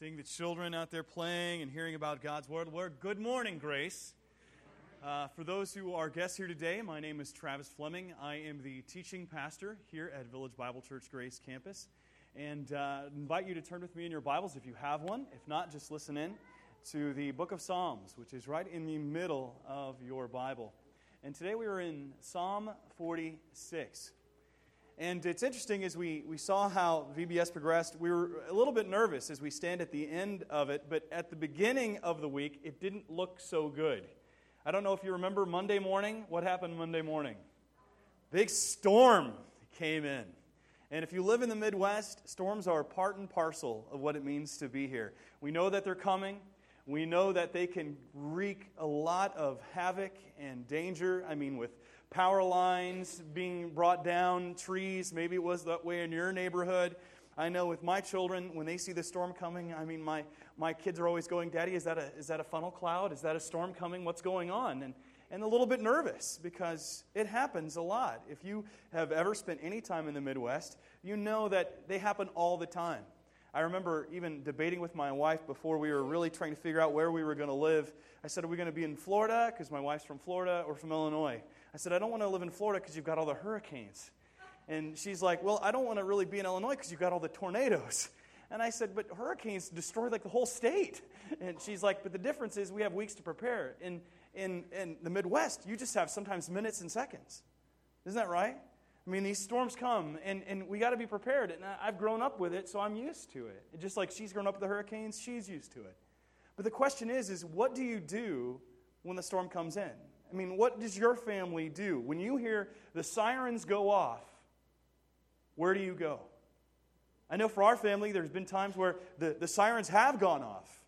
seeing the children out there playing and hearing about God's Word. Word. Good morning, Grace. Uh, for those who are guests here today, my name is Travis Fleming. I am the teaching pastor here at Village Bible Church Grace campus. And uh, invite you to turn with me in your Bibles if you have one. If not, just listen in to the book of Psalms, which is right in the middle of your Bible. And today we are in Psalm 46. And it's interesting as we, we saw how VBS progressed, we were a little bit nervous as we stand at the end of it, but at the beginning of the week, it didn't look so good. I don't know if you remember Monday morning. What happened Monday morning? Big storm came in. And if you live in the Midwest, storms are part and parcel of what it means to be here. We know that they're coming. We know that they can wreak a lot of havoc and danger. I mean, with power lines being brought down, trees. Maybe it was that way in your neighborhood. I know with my children, when they see the storm coming, I mean, my, my kids are always going, Daddy, is that, a, is that a funnel cloud? Is that a storm coming? What's going on? And, and a little bit nervous because it happens a lot. If you have ever spent any time in the Midwest, you know that they happen all the time. I remember even debating with my wife before we were really trying to figure out where we were going to live. I said, Are we going to be in Florida? Because my wife's from Florida, or from Illinois? I said, I don't want to live in Florida because you've got all the hurricanes. And she's like, Well, I don't want to really be in Illinois because you've got all the tornadoes. And I said, But hurricanes destroy like the whole state. And she's like, But the difference is we have weeks to prepare. In, in, in the Midwest, you just have sometimes minutes and seconds. Isn't that right? I mean, these storms come, and, and we got to be prepared. And I've grown up with it, so I'm used to it. Just like she's grown up with the hurricanes, she's used to it. But the question is, is what do you do when the storm comes in? I mean, what does your family do? When you hear the sirens go off, where do you go? I know for our family, there's been times where the, the sirens have gone off.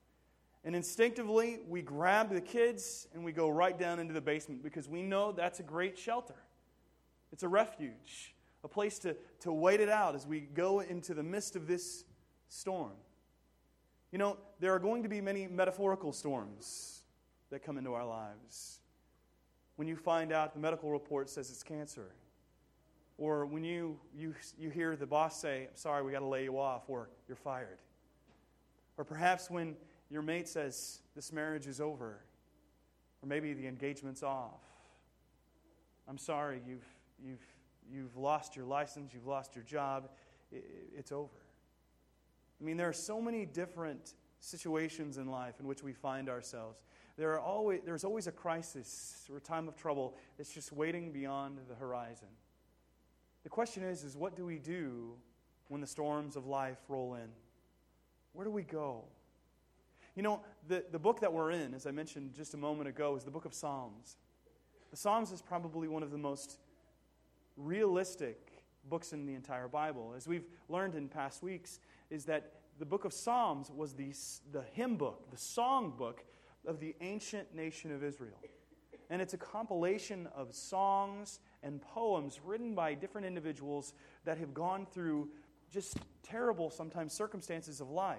And instinctively, we grab the kids and we go right down into the basement because we know that's a great shelter. It's a refuge, a place to, to wait it out as we go into the midst of this storm. You know, there are going to be many metaphorical storms that come into our lives when you find out the medical report says it's cancer. Or when you, you, you hear the boss say, I'm sorry, we got to lay you off, or you're fired. Or perhaps when your mate says, this marriage is over, or maybe the engagement's off. I'm sorry, you've, you've, you've lost your license, you've lost your job, it's over. I mean, there are so many different situations in life in which we find ourselves. There are always, there's always a crisis or a time of trouble that's just waiting beyond the horizon. The question is, is what do we do when the storms of life roll in? Where do we go? You know, the, the book that we're in, as I mentioned just a moment ago, is the book of Psalms. The Psalms is probably one of the most realistic books in the entire Bible. As we've learned in past weeks, is that the book of Psalms was the, the hymn book, the song book of the ancient nation of Israel. And it's a compilation of songs and poems written by different individuals that have gone through just terrible, sometimes, circumstances of life.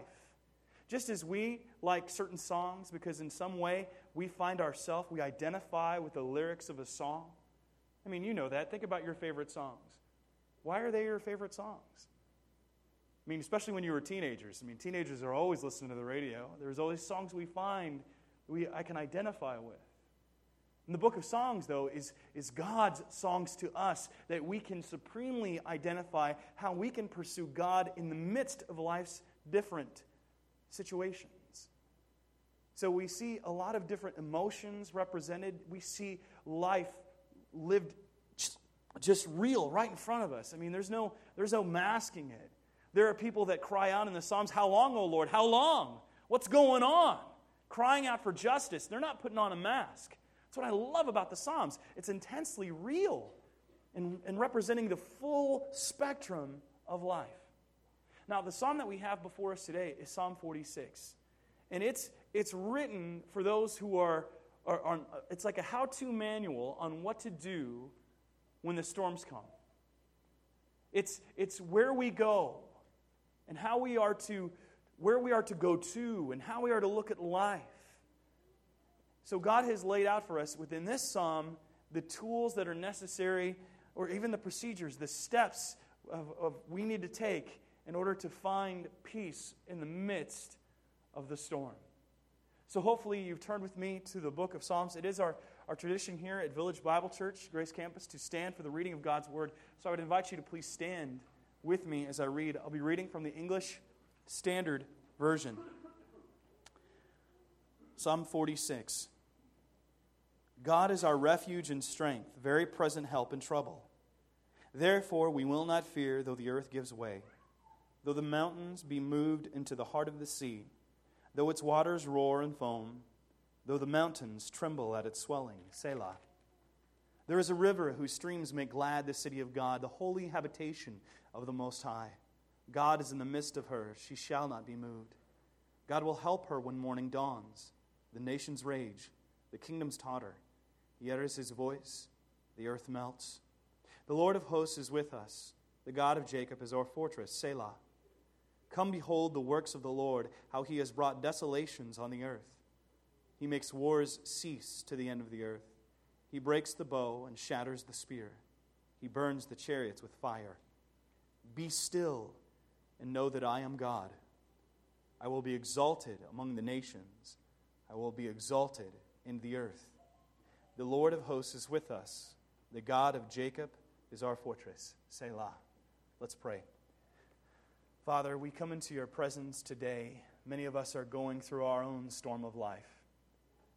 Just as we like certain songs because in some way we find ourselves, we identify with the lyrics of a song. I mean, you know that. Think about your favorite songs. Why are they your favorite songs? I mean, especially when you were teenagers. I mean, teenagers are always listening to the radio. There's always songs we find we, I can identify with. And the book of Songs, though, is, is God's songs to us that we can supremely identify how we can pursue God in the midst of life's different situations. So we see a lot of different emotions represented. We see life lived just, just real right in front of us. I mean, there's no, there's no masking it. There are people that cry out in the Psalms, How long, O Lord? How long? What's going on? Crying out for justice. They're not putting on a mask. That's what I love about the Psalms. It's intensely real and, and representing the full spectrum of life. Now, the psalm that we have before us today is Psalm 46. And it's, it's written for those who are, are, are it's like a how to manual on what to do when the storms come. It's, it's where we go and how we are to where we are to go to and how we are to look at life. So God has laid out for us within this psalm the tools that are necessary or even the procedures, the steps of, of we need to take in order to find peace in the midst of the storm. So hopefully you've turned with me to the book of Psalms. It is our, our tradition here at Village Bible Church, Grace Campus, to stand for the reading of God's Word. So I would invite you to please stand with me as I read. I'll be reading from the English Standard Version. Psalm 46. God is our refuge and strength, very present help in trouble. Therefore, we will not fear though the earth gives way, though the mountains be moved into the heart of the sea, though its waters roar and foam, though the mountains tremble at its swelling. Selah. There is a river whose streams make glad the city of God, the holy habitation of the Most High. God is in the midst of her, she shall not be moved. God will help her when morning dawns. The nations rage, the kingdoms totter. He utters his voice, the earth melts. The Lord of hosts is with us. The God of Jacob is our fortress, Selah. Come behold the works of the Lord, how he has brought desolations on the earth. He makes wars cease to the end of the earth. He breaks the bow and shatters the spear. He burns the chariots with fire. Be still and know that I am God. I will be exalted among the nations, I will be exalted in the earth. The Lord of hosts is with us. The God of Jacob is our fortress. Selah. Let's pray. Father, we come into your presence today. Many of us are going through our own storm of life.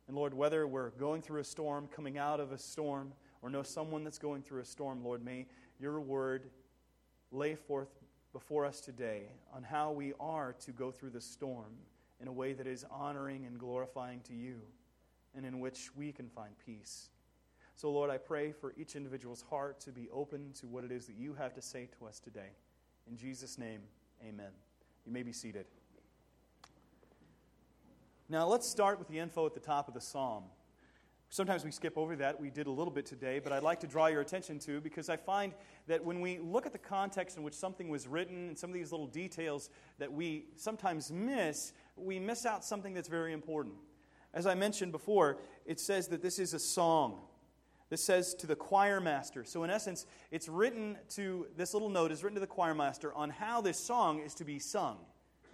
And Lord, whether we're going through a storm, coming out of a storm, or know someone that's going through a storm, Lord, may your word lay forth before us today on how we are to go through the storm in a way that is honoring and glorifying to you and in which we can find peace. So, Lord, I pray for each individual's heart to be open to what it is that you have to say to us today. In Jesus' name, amen. You may be seated. Now, let's start with the info at the top of the psalm. Sometimes we skip over that. We did a little bit today, but I'd like to draw your attention to because I find that when we look at the context in which something was written and some of these little details that we sometimes miss, we miss out something that's very important. As I mentioned before, it says that this is a song. This says to the choir master. So, in essence, it's written to, this little note is written to the choir master on how this song is to be sung,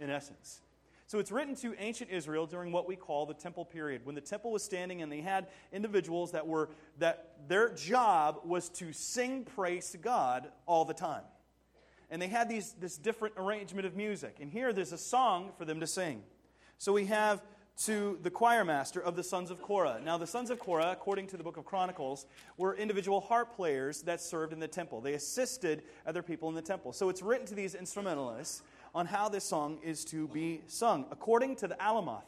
in essence. So, it's written to ancient Israel during what we call the temple period, when the temple was standing and they had individuals that were, that their job was to sing praise to God all the time. And they had these, this different arrangement of music. And here there's a song for them to sing. So, we have to the choir master of the sons of Korah. Now, the sons of Korah, according to the book of Chronicles, were individual harp players that served in the temple. They assisted other people in the temple. So it's written to these instrumentalists on how this song is to be sung, according to the Alamoth.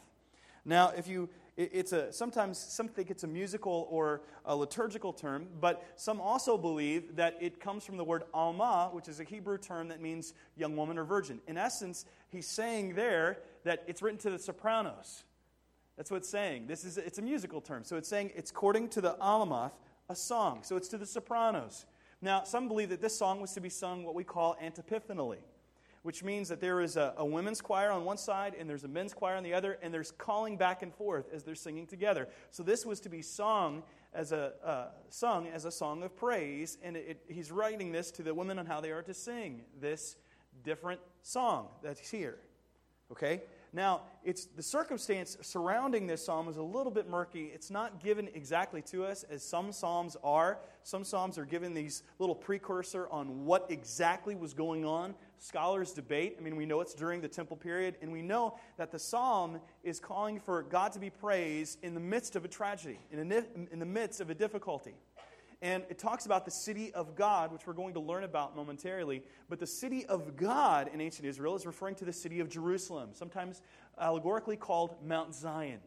Now, if you it's a sometimes some think it's a musical or a liturgical term, but some also believe that it comes from the word alma, which is a Hebrew term that means young woman or virgin. In essence, he's saying there that it's written to the sopranos. That's what it's saying. This is it's a musical term. So it's saying it's according to the Alamoth, a song. So it's to the sopranos. Now, some believe that this song was to be sung what we call antiphonally, which means that there is a, a women's choir on one side and there's a men's choir on the other, and there's calling back and forth as they're singing together. So this was to be sung as a uh, sung as a song of praise, and it, it, he's writing this to the women on how they are to sing this different song that's here. Okay? Now, it's the circumstance surrounding this psalm is a little bit murky. It's not given exactly to us as some psalms are. Some psalms are given these little precursor on what exactly was going on. Scholars debate. I mean, we know it's during the temple period, and we know that the psalm is calling for God to be praised in the midst of a tragedy, in, a, in the midst of a difficulty. And it talks about the city of God, which we're going to learn about momentarily. But the city of God in ancient Israel is referring to the city of Jerusalem, sometimes allegorically called Mount Zion.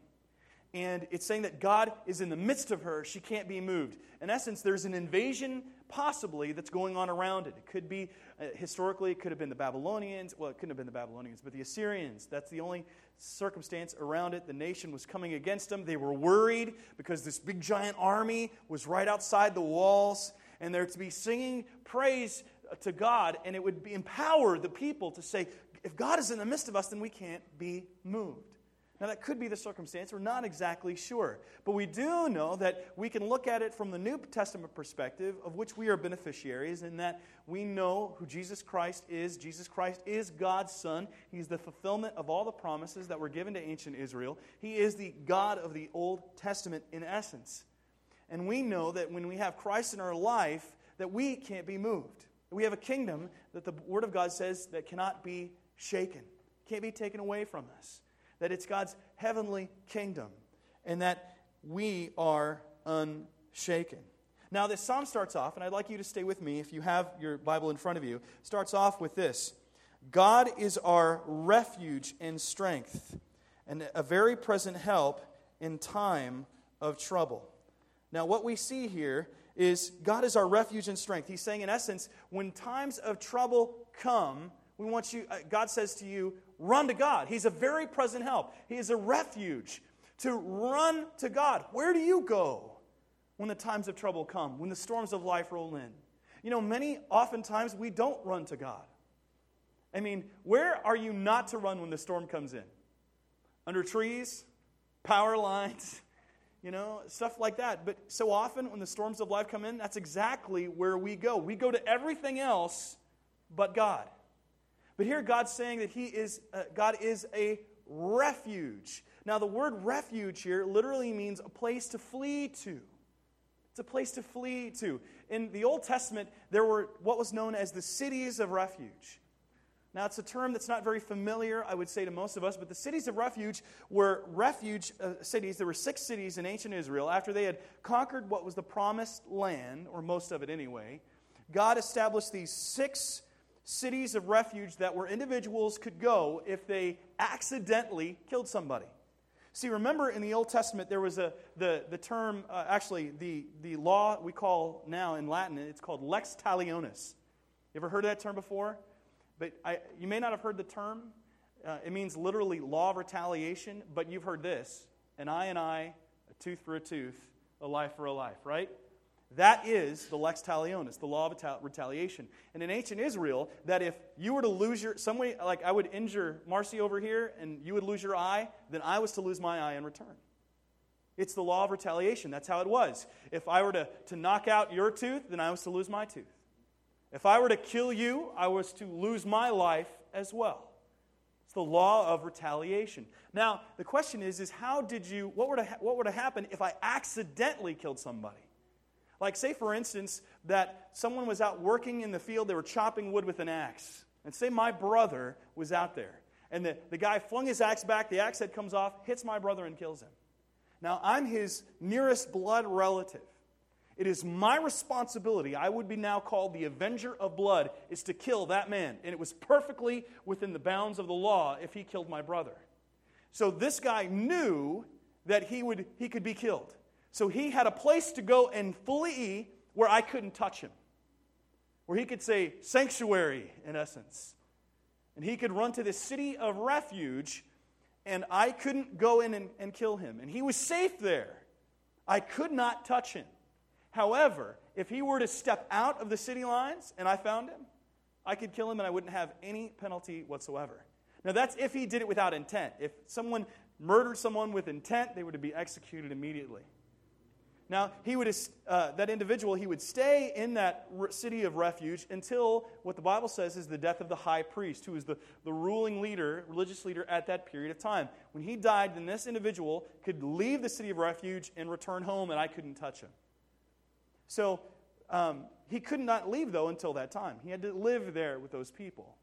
And it's saying that God is in the midst of her. She can't be moved. In essence, there's an invasion possibly that's going on around it. It could be, uh, historically, it could have been the Babylonians. Well, it couldn't have been the Babylonians, but the Assyrians. That's the only circumstance around it. The nation was coming against them. They were worried because this big giant army was right outside the walls, and they're to be singing praise to God, and it would be, empower the people to say, if God is in the midst of us, then we can't be moved. Now, that could be the circumstance. We're not exactly sure. But we do know that we can look at it from the New Testament perspective, of which we are beneficiaries, in that we know who Jesus Christ is. Jesus Christ is God's Son. He's the fulfillment of all the promises that were given to ancient Israel. He is the God of the Old Testament in essence. And we know that when we have Christ in our life, that we can't be moved. We have a kingdom that the Word of God says that cannot be shaken, can't be taken away from us that it's God's heavenly kingdom, and that we are unshaken. Now, this psalm starts off, and I'd like you to stay with me if you have your Bible in front of you. Starts off with this God is our refuge and strength, and a very present help in time of trouble. Now, what we see here is God is our refuge and strength. He's saying, in essence, when times of trouble come, we want you, uh, God says to you, run to God. He's a very present help. He is a refuge to run to God. Where do you go when the times of trouble come, when the storms of life roll in? You know, many, oftentimes, we don't run to God. I mean, where are you not to run when the storm comes in? Under trees, power lines, you know, stuff like that. But so often when the storms of life come in, that's exactly where we go. We go to everything else but God. But here God's saying that he is, uh, God is a refuge. Now, the word refuge here literally means a place to flee to. It's a place to flee to. In the Old Testament, there were what was known as the cities of refuge. Now, it's a term that's not very familiar, I would say, to most of us, but the cities of refuge were refuge uh, cities. There were six cities in ancient Israel. After they had conquered what was the promised land, or most of it anyway, God established these six cities of refuge that where individuals could go if they accidentally killed somebody. See, remember in the Old Testament, there was a, the, the term, uh, actually, the, the law we call now in Latin, it's called lex talionis. You ever heard of that term before? But I, you may not have heard the term. Uh, it means literally law of retaliation, but you've heard this an eye and eye, a tooth for a tooth, a life for a life, right? That is the lex talionis, the law of retaliation. And in ancient Israel, that if you were to lose your, some way, like I would injure Marcy over here and you would lose your eye, then I was to lose my eye in return. It's the law of retaliation. That's how it was. If I were to, to knock out your tooth, then I was to lose my tooth. If I were to kill you, I was to lose my life as well. It's the law of retaliation. Now, the question is, is how did you, what would what would have happened if I accidentally killed somebody? Like, say, for instance, that someone was out working in the field, they were chopping wood with an axe. And say my brother was out there. And the, the guy flung his axe back, the axe head comes off, hits my brother, and kills him. Now, I'm his nearest blood relative. It is my responsibility, I would be now called the avenger of blood, is to kill that man. And it was perfectly within the bounds of the law if he killed my brother. So this guy knew that he, would, he could be killed. So he had a place to go and fully where I couldn't touch him, where he could say, sanctuary, in essence. And he could run to this city of refuge, and I couldn't go in and, and kill him. And he was safe there. I could not touch him. However, if he were to step out of the city lines and I found him, I could kill him and I wouldn't have any penalty whatsoever. Now, that's if he did it without intent. If someone murdered someone with intent, they were to be executed immediately. Now, he would, uh, that individual, he would stay in that city of refuge until what the Bible says is the death of the high priest, who is the, the ruling leader, religious leader at that period of time. When he died, then this individual could leave the city of refuge and return home, and I couldn't touch him. So um, he could not leave, though, until that time. He had to live there with those people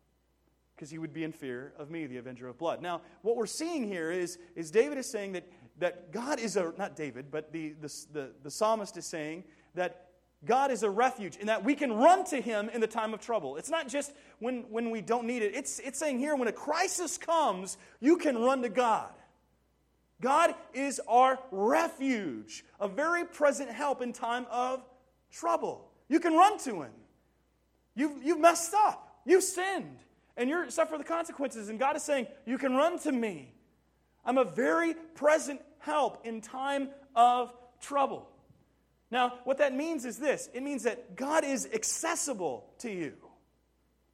because he would be in fear of me, the avenger of blood. Now, what we're seeing here is, is David is saying that that God is a, not David, but the, the, the, the psalmist is saying that God is a refuge and that we can run to him in the time of trouble. It's not just when, when we don't need it. It's, it's saying here when a crisis comes, you can run to God. God is our refuge, a very present help in time of trouble. You can run to him. You've, you've messed up, you've sinned, and you're suffer the consequences. And God is saying, You can run to me. I'm a very present help in time of trouble. Now, what that means is this it means that God is accessible to you.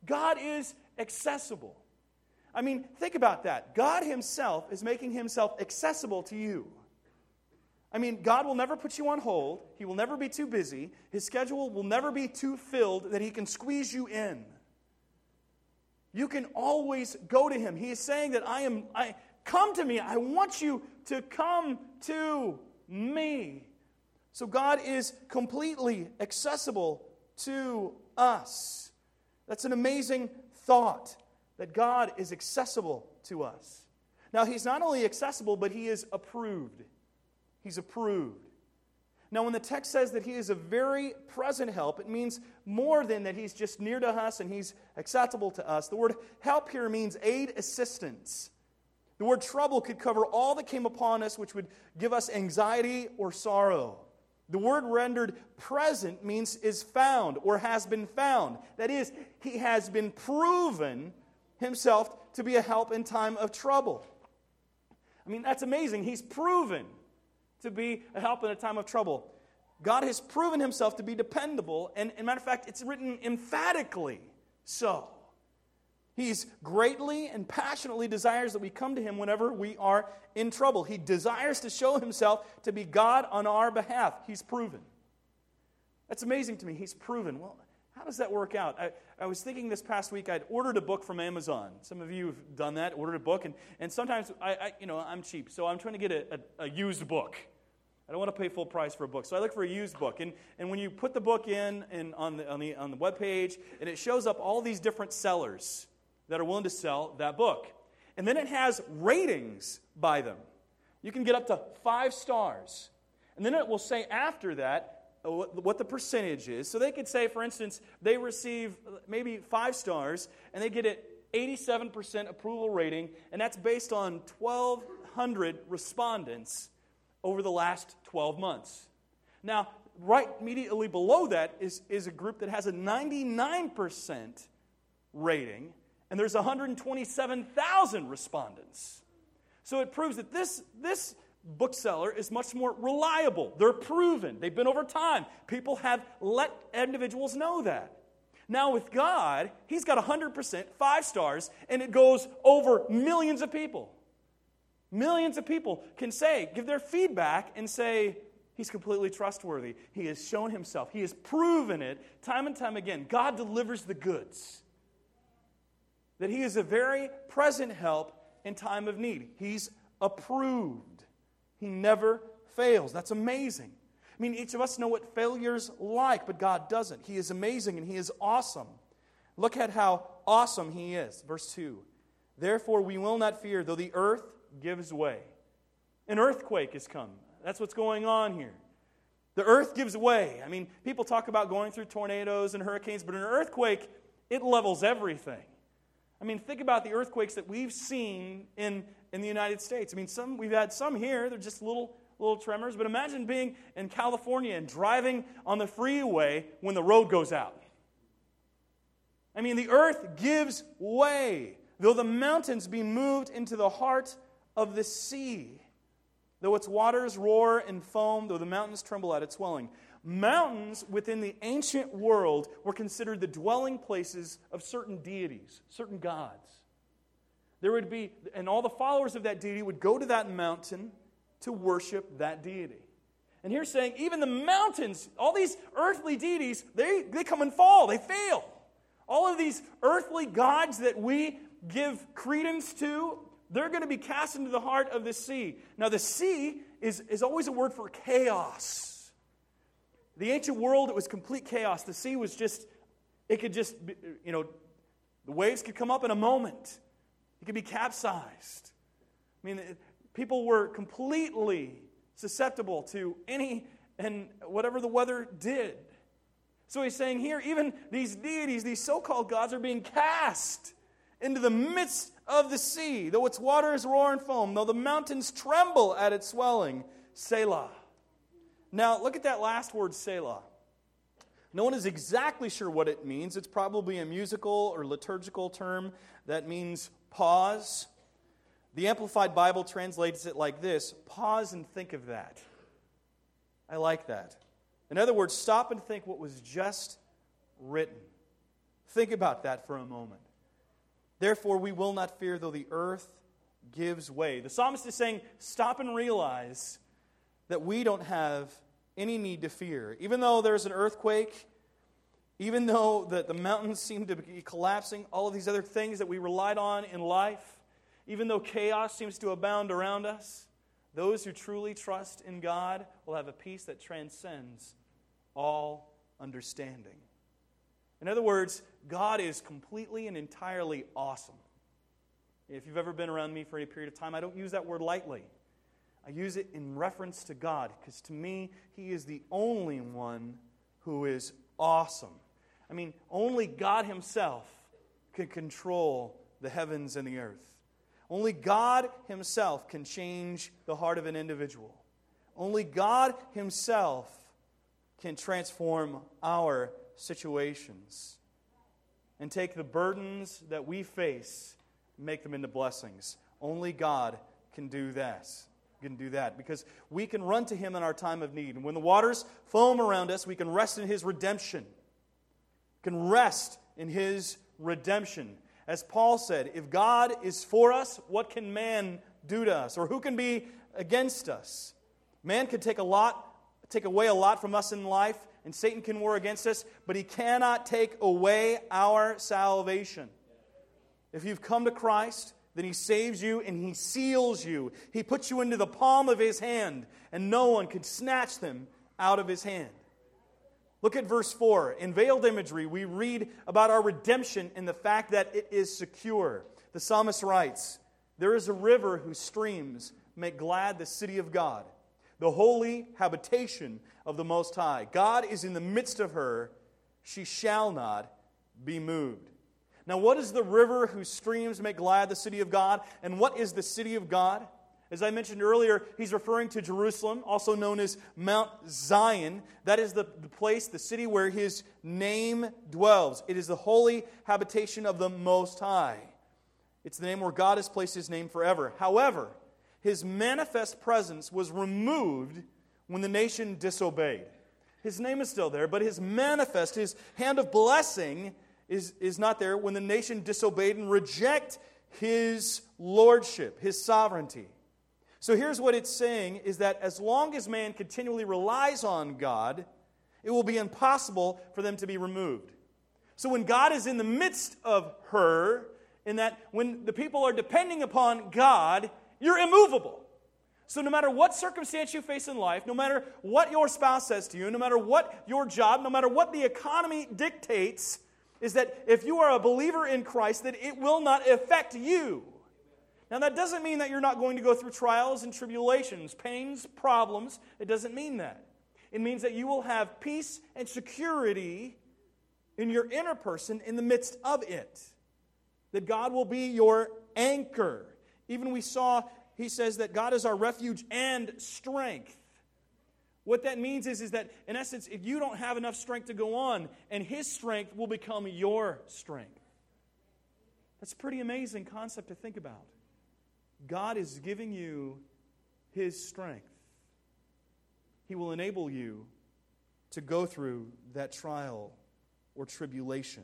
God is accessible. I mean, think about that. God Himself is making Himself accessible to you. I mean, God will never put you on hold. He will never be too busy. His schedule will never be too filled that He can squeeze you in. You can always go to Him. He is saying that I am, I, come to me. I want you to come to me. So God is completely accessible to us. That's an amazing thought that God is accessible to us. Now, He's not only accessible, but He is approved. He's approved. Now, when the text says that He is a very present help, it means more than that He's just near to us and He's acceptable to us. The word help here means aid, assistance. The word trouble could cover all that came upon us, which would give us anxiety or sorrow. The word rendered present means is found or has been found. That is, he has been proven himself to be a help in time of trouble. I mean, that's amazing. He's proven to be a help in a time of trouble. God has proven himself to be dependable, and, as a matter of fact, it's written emphatically so. He's greatly and passionately desires that we come to him whenever we are in trouble. He desires to show himself to be God on our behalf. He's proven. That's amazing to me. He's proven. Well, how does that work out? I, I was thinking this past week I'd ordered a book from Amazon. Some of you have done that, ordered a book, and, and sometimes I, I you know, I'm cheap, so I'm trying to get a, a, a used book. I don't want to pay full price for a book. So I look for a used book. And, and when you put the book in, in on, the, on, the, on the web page, and it shows up all these different sellers that are willing to sell that book. And then it has ratings by them. You can get up to five stars. And then it will say after that uh, what the percentage is. So they could say, for instance, they receive maybe five stars and they get it 87% approval rating, and that's based on 1,200 respondents over the last 12 months. Now, right immediately below that is, is a group that has a 99% rating, and there's 127,000 respondents. So it proves that this, this bookseller is much more reliable. They're proven, they've been over time. People have let individuals know that. Now, with God, He's got 100%, five stars, and it goes over millions of people. Millions of people can say, give their feedback and say, He's completely trustworthy. He has shown Himself, He has proven it time and time again. God delivers the goods that He is a very present help in time of need. He's approved. He never fails. That's amazing. I mean, each of us know what failure's like, but God doesn't. He is amazing and He is awesome. Look at how awesome He is. Verse 2 Therefore, we will not fear, though the earth gives way. An earthquake has come. That's what's going on here. The earth gives way. I mean, people talk about going through tornadoes and hurricanes, but an earthquake, it levels everything. I mean, think about the earthquakes that we've seen in, in the United States. I mean, some, we've had some here, they're just little, little tremors, but imagine being in California and driving on the freeway when the road goes out. I mean, the earth gives way, though the mountains be moved into the heart of the sea. Though its waters roar and foam, though the mountains tremble at its swelling. Mountains within the ancient world were considered the dwelling places of certain deities, certain gods. There would be, and all the followers of that deity would go to that mountain to worship that deity. And here's saying, even the mountains, all these earthly deities, they, they come and fall, they fail. All of these earthly gods that we give credence to, they're going to be cast into the heart of the sea. Now, the sea is, is always a word for chaos. The ancient world, it was complete chaos. The sea was just, it could just, you know, the waves could come up in a moment, it could be capsized. I mean, people were completely susceptible to any and whatever the weather did. So he's saying here, even these deities, these so called gods, are being cast into the midst of the sea. Though its waters roar and foam, though the mountains tremble at its swelling, Selah. Now, look at that last word, Selah. No one is exactly sure what it means. It's probably a musical or liturgical term that means pause. The Amplified Bible translates it like this pause and think of that. I like that. In other words, stop and think what was just written. Think about that for a moment. Therefore, we will not fear though the earth gives way. The psalmist is saying, Stop and realize that we don't have any need to fear. Even though there's an earthquake, even though the, the mountains seem to be collapsing, all of these other things that we relied on in life, even though chaos seems to abound around us, those who truly trust in God will have a peace that transcends all understanding. In other words, God is completely and entirely awesome. If you've ever been around me for any period of time, I don't use that word lightly. I use it in reference to God because to me, He is the only one who is awesome. I mean, only God Himself can control the heavens and the earth. Only God Himself can change the heart of an individual. Only God Himself can transform our situations and take the burdens that we face and make them into blessings. Only God can do that. Can do that because we can run to Him in our time of need. And when the waters foam around us, we can rest in His redemption. Can rest in His redemption. As Paul said, if God is for us, what can man do to us? Or who can be against us? Man can take a lot, take away a lot from us in life, and Satan can war against us, but he cannot take away our salvation. If you've come to Christ, then he saves you and he seals you. He puts you into the palm of his hand, and no one can snatch them out of his hand. Look at verse 4. In veiled imagery, we read about our redemption in the fact that it is secure. The psalmist writes, There is a river whose streams make glad the city of God, the holy habitation of the Most High. God is in the midst of her. She shall not be moved. Now, what is the river whose streams make glad the city of God? And what is the city of God? As I mentioned earlier, he's referring to Jerusalem, also known as Mount Zion. That is the, the place, the city where his name dwells. It is the holy habitation of the Most High. It's the name where God has placed his name forever. However, his manifest presence was removed when the nation disobeyed. His name is still there, but his manifest, his hand of blessing, is, is not there when the nation disobeyed and reject his lordship, his sovereignty. So here's what it's saying is that as long as man continually relies on God, it will be impossible for them to be removed. So when God is in the midst of her, in that when the people are depending upon God, you're immovable. So, no matter what circumstance you face in life, no matter what your spouse says to you, no matter what your job, no matter what the economy dictates, is that if you are a believer in Christ, that it will not affect you. Now, that doesn't mean that you're not going to go through trials and tribulations, pains, problems. It doesn't mean that. It means that you will have peace and security in your inner person in the midst of it. That God will be your anchor. Even we saw he says that God is our refuge and strength. What that means is, is that, in essence, if you don't have enough strength to go on, and His strength will become your strength. That's a pretty amazing concept to think about. God is giving you His strength, He will enable you to go through that trial or tribulation.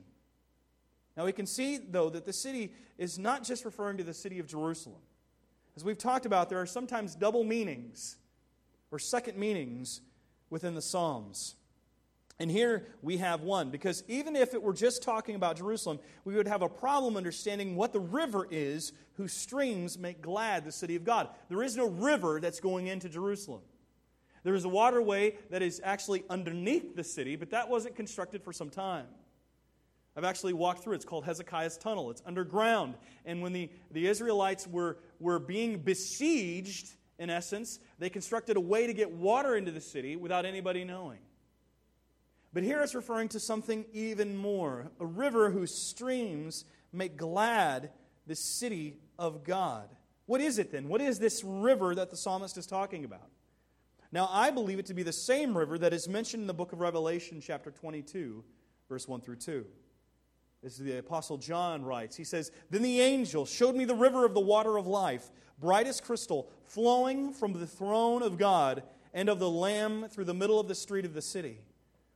Now, we can see, though, that the city is not just referring to the city of Jerusalem. As we've talked about, there are sometimes double meanings or second meanings within the Psalms. And here we have one, because even if it were just talking about Jerusalem, we would have a problem understanding what the river is whose streams make glad the city of God. There is no river that's going into Jerusalem. There is a waterway that is actually underneath the city, but that wasn't constructed for some time. I've actually walked through. It's called Hezekiah's Tunnel. It's underground. And when the, the Israelites were, were being besieged, in essence, they constructed a way to get water into the city without anybody knowing. But here it's referring to something even more a river whose streams make glad the city of God. What is it then? What is this river that the psalmist is talking about? Now, I believe it to be the same river that is mentioned in the book of Revelation, chapter 22, verse 1 through 2. This is the Apostle John writes, he says, Then the angel showed me the river of the water of life, bright as crystal, flowing from the throne of God and of the Lamb through the middle of the street of the city.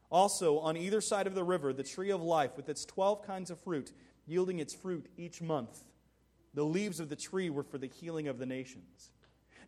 Also, on either side of the river, the tree of life with its twelve kinds of fruit, yielding its fruit each month. The leaves of the tree were for the healing of the nations.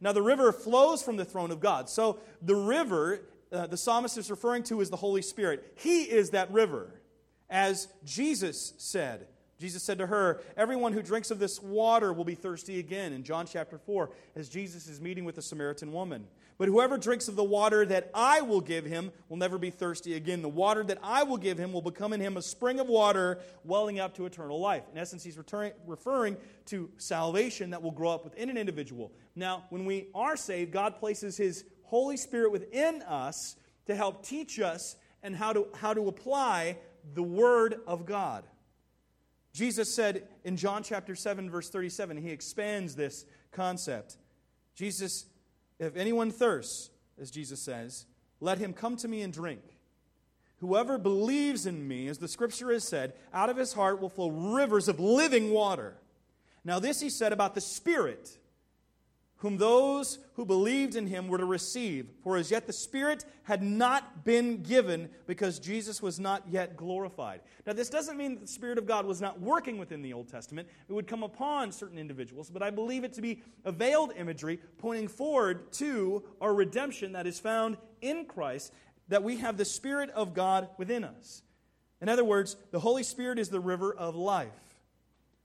Now, the river flows from the throne of God. So, the river uh, the psalmist is referring to is the Holy Spirit. He is that river. As Jesus said, Jesus said to her, Everyone who drinks of this water will be thirsty again, in John chapter 4, as Jesus is meeting with the Samaritan woman. But whoever drinks of the water that I will give him will never be thirsty again. The water that I will give him will become in him a spring of water welling up to eternal life. In essence, he's referring to salvation that will grow up within an individual. Now, when we are saved, God places his Holy Spirit within us to help teach us and how to, how to apply the Word of God. Jesus said in John chapter 7, verse 37, he expands this concept. Jesus, if anyone thirsts, as Jesus says, let him come to me and drink. Whoever believes in me, as the scripture has said, out of his heart will flow rivers of living water. Now, this he said about the Spirit whom those who believed in him were to receive. For as yet the Spirit had not been given because Jesus was not yet glorified. Now, this doesn't mean that the Spirit of God was not working within the Old Testament. It would come upon certain individuals, but I believe it to be a veiled imagery pointing forward to our redemption that is found in Christ, that we have the Spirit of God within us. In other words, the Holy Spirit is the river of life.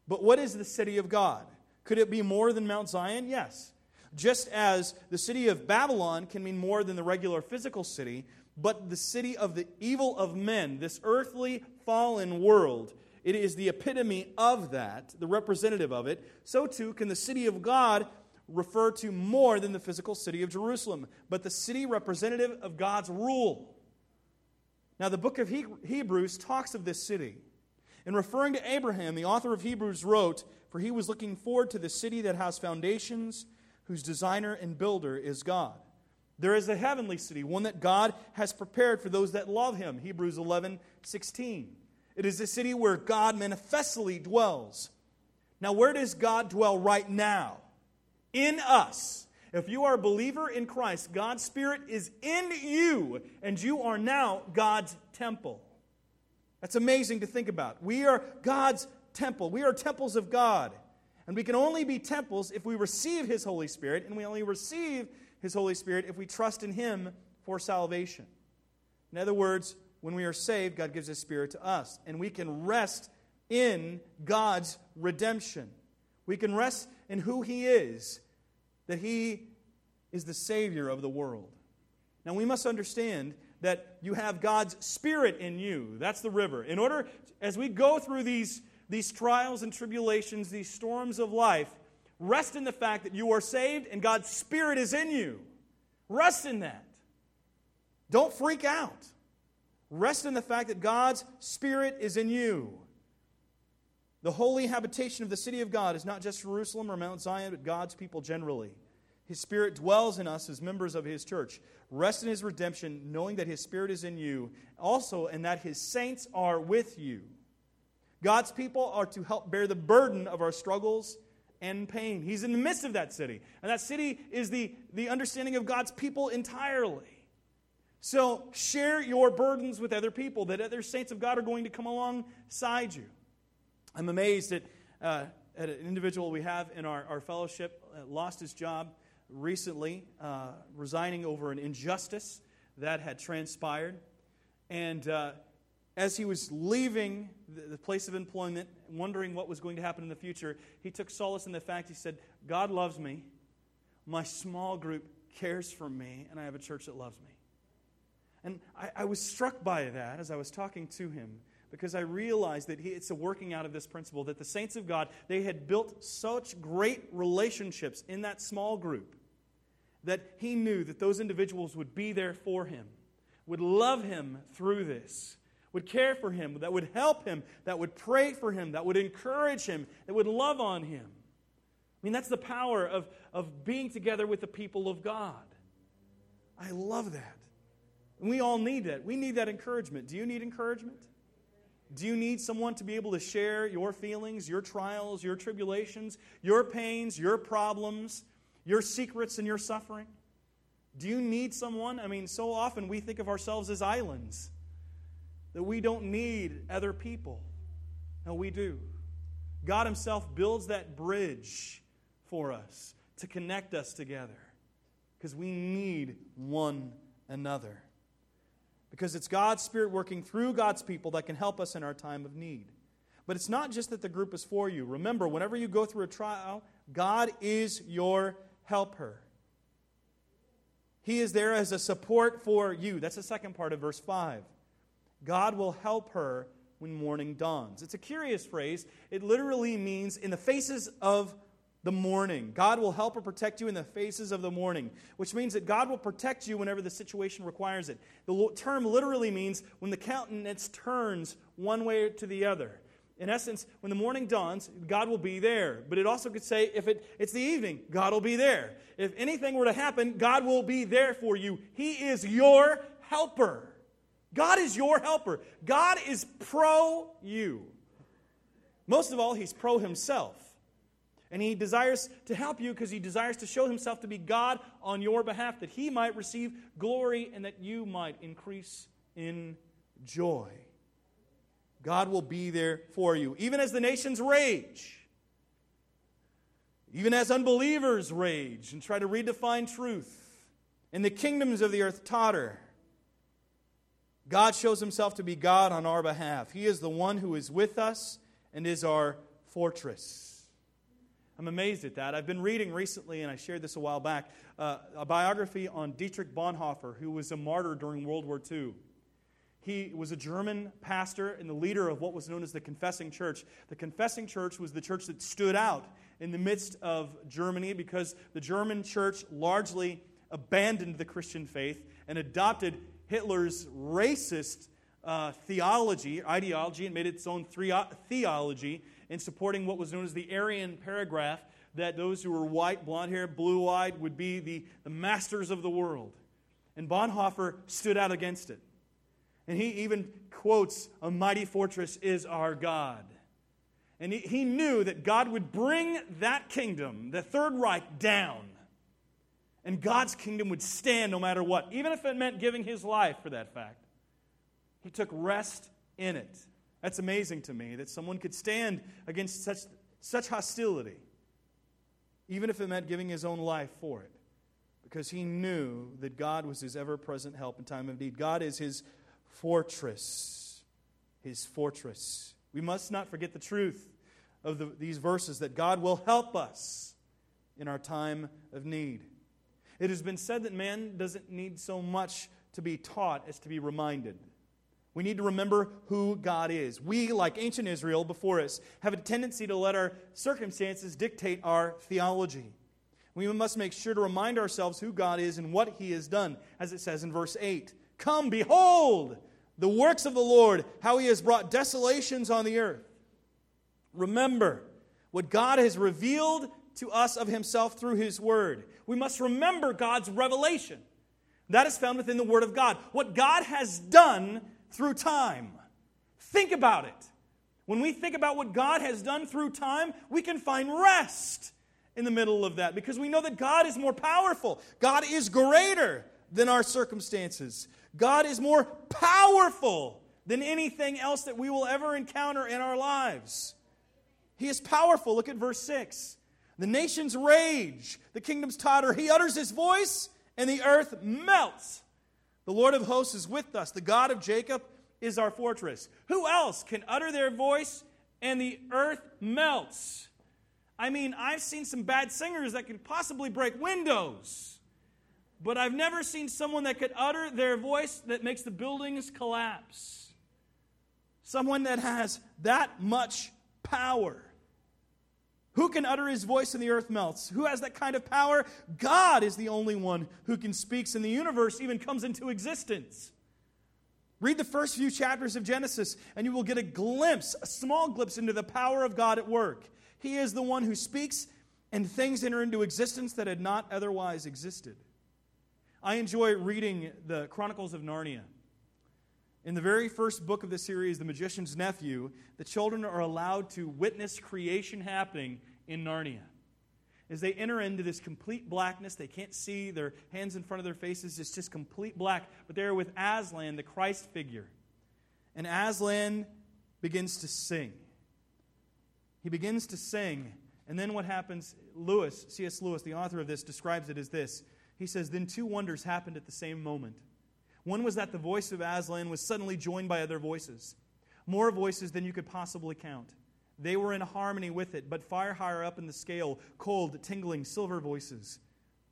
But what is the city of God? Could it be more than Mount Zion? Yes. Just as the city of Babylon can mean more than the regular physical city, but the city of the evil of men, this earthly fallen world, it is the epitome of that, the representative of it. So too can the city of God refer to more than the physical city of Jerusalem, but the city representative of God's rule. Now, the book of Hebrews talks of this city. In referring to Abraham, the author of Hebrews wrote, For he was looking forward to the city that has foundations whose designer and builder is God. There is a heavenly city, one that God has prepared for those that love him. Hebrews 11, 16. It is a city where God manifestly dwells. Now, where does God dwell right now? In us. If you are a believer in Christ, God's Spirit is in you, and you are now God's temple. That's amazing to think about. We are God's temple, we are temples of God. And we can only be temples if we receive His Holy Spirit, and we only receive His Holy Spirit if we trust in Him for salvation. In other words, when we are saved, God gives His Spirit to us, and we can rest in God's redemption. We can rest in who He is, that He is the Savior of the world. Now, we must understand that you have God's Spirit in you. That's the river. In order, as we go through these these trials and tribulations, these storms of life, rest in the fact that you are saved and God's Spirit is in you. Rest in that. Don't freak out. Rest in the fact that God's Spirit is in you. The holy habitation of the city of God is not just Jerusalem or Mount Zion, but God's people generally. His Spirit dwells in us as members of His church. Rest in His redemption, knowing that His Spirit is in you, also, and that His saints are with you. God's people are to help bear the burden of our struggles and pain. He's in the midst of that city. And that city is the, the understanding of God's people entirely. So share your burdens with other people, that other saints of God are going to come alongside you. I'm amazed at, uh, at an individual we have in our, our fellowship, uh, lost his job recently, uh, resigning over an injustice that had transpired. And uh, as he was leaving the place of employment, wondering what was going to happen in the future, he took solace in the fact he said, God loves me, my small group cares for me, and I have a church that loves me. And I, I was struck by that as I was talking to him because I realized that he, it's a working out of this principle that the saints of God, they had built such great relationships in that small group that he knew that those individuals would be there for him, would love him through this would care for him, that would help him, that would pray for him, that would encourage him, that would love on him. I mean, that's the power of, of being together with the people of God. I love that. And we all need that. We need that encouragement. Do you need encouragement? Do you need someone to be able to share your feelings, your trials, your tribulations, your pains, your problems, your secrets, and your suffering? Do you need someone? I mean, so often we think of ourselves as islands that we don't need other people. No, we do. God Himself builds that bridge for us to connect us together because we need one another. Because it's God's Spirit working through God's people that can help us in our time of need. But it's not just that the group is for you. Remember, whenever you go through a trial, God is your helper. He is there as a support for you. That's the second part of verse 5. God will help her when morning dawns. It's a curious phrase. It literally means in the faces of the morning. God will help or protect you in the faces of the morning, which means that God will protect you whenever the situation requires it. The term literally means when the countenance turns one way to the other. In essence, when the morning dawns, God will be there. But it also could say if it, it's the evening, God will be there. If anything were to happen, God will be there for you. He is your helper. God is your helper. God is pro you. Most of all, He's pro Himself. And He desires to help you because He desires to show Himself to be God on your behalf, that He might receive glory and that you might increase in joy. God will be there for you, even as the nations rage, even as unbelievers rage and try to redefine truth, and the kingdoms of the earth totter. God shows himself to be God on our behalf. He is the one who is with us and is our fortress. I'm amazed at that. I've been reading recently, and I shared this a while back, uh, a biography on Dietrich Bonhoeffer, who was a martyr during World War II. He was a German pastor and the leader of what was known as the Confessing Church. The Confessing Church was the church that stood out in the midst of Germany because the German church largely abandoned the Christian faith and adopted Hitler's racist uh, theology, ideology, and made its own theology in supporting what was known as the Aryan paragraph that those who were white, blonde hair, blue eyed would be the, the masters of the world. And Bonhoeffer stood out against it. And he even quotes, A mighty fortress is our God. And he, he knew that God would bring that kingdom, the Third Reich, down. And God's kingdom would stand no matter what, even if it meant giving his life for that fact. He took rest in it. That's amazing to me that someone could stand against such, such hostility, even if it meant giving his own life for it, because he knew that God was his ever present help in time of need. God is his fortress. His fortress. We must not forget the truth of the, these verses that God will help us in our time of need. It has been said that man doesn't need so much to be taught as to be reminded. We need to remember who God is. We, like ancient Israel before us, have a tendency to let our circumstances dictate our theology. We must make sure to remind ourselves who God is and what He has done, as it says in verse 8. Come, behold the works of the Lord, how he has brought desolations on the earth. Remember what God has revealed to us of himself through his word. We must remember God's revelation. That is found within the word of God. What God has done through time. Think about it. When we think about what God has done through time, we can find rest in the middle of that because we know that God is more powerful. God is greater than our circumstances. God is more powerful than anything else that we will ever encounter in our lives. He is powerful. Look at verse 6. The nations rage, the kingdoms totter. He utters his voice, and the earth melts. The Lord of hosts is with us. The God of Jacob is our fortress. Who else can utter their voice and the earth melts? I mean, I've seen some bad singers that could possibly break windows but I've never seen someone that could utter their voice that makes the buildings collapse. Someone that has that much power. Who can utter his voice and the earth melts? Who has that kind of power? God is the only one who can speak, and the universe even comes into existence. Read the first few chapters of Genesis, and you will get a glimpse, a small glimpse into the power of God at work. He is the one who speaks, and things enter into existence that had not otherwise existed. I enjoy reading the Chronicles of Narnia. In the very first book of the series, The Magician's Nephew, the children are allowed to witness creation happening in Narnia. As they enter into this complete blackness, they can't see their hands in front of their faces, it's just complete black. But they're with Aslan, the Christ figure. And Aslan begins to sing. He begins to sing. And then what happens? Lewis, C.S. Lewis, the author of this, describes it as this. He says, Then two wonders happened at the same moment. One was that the voice of Aslan was suddenly joined by other voices, more voices than you could possibly count. They were in harmony with it, but far higher up in the scale, cold, tingling, silver voices.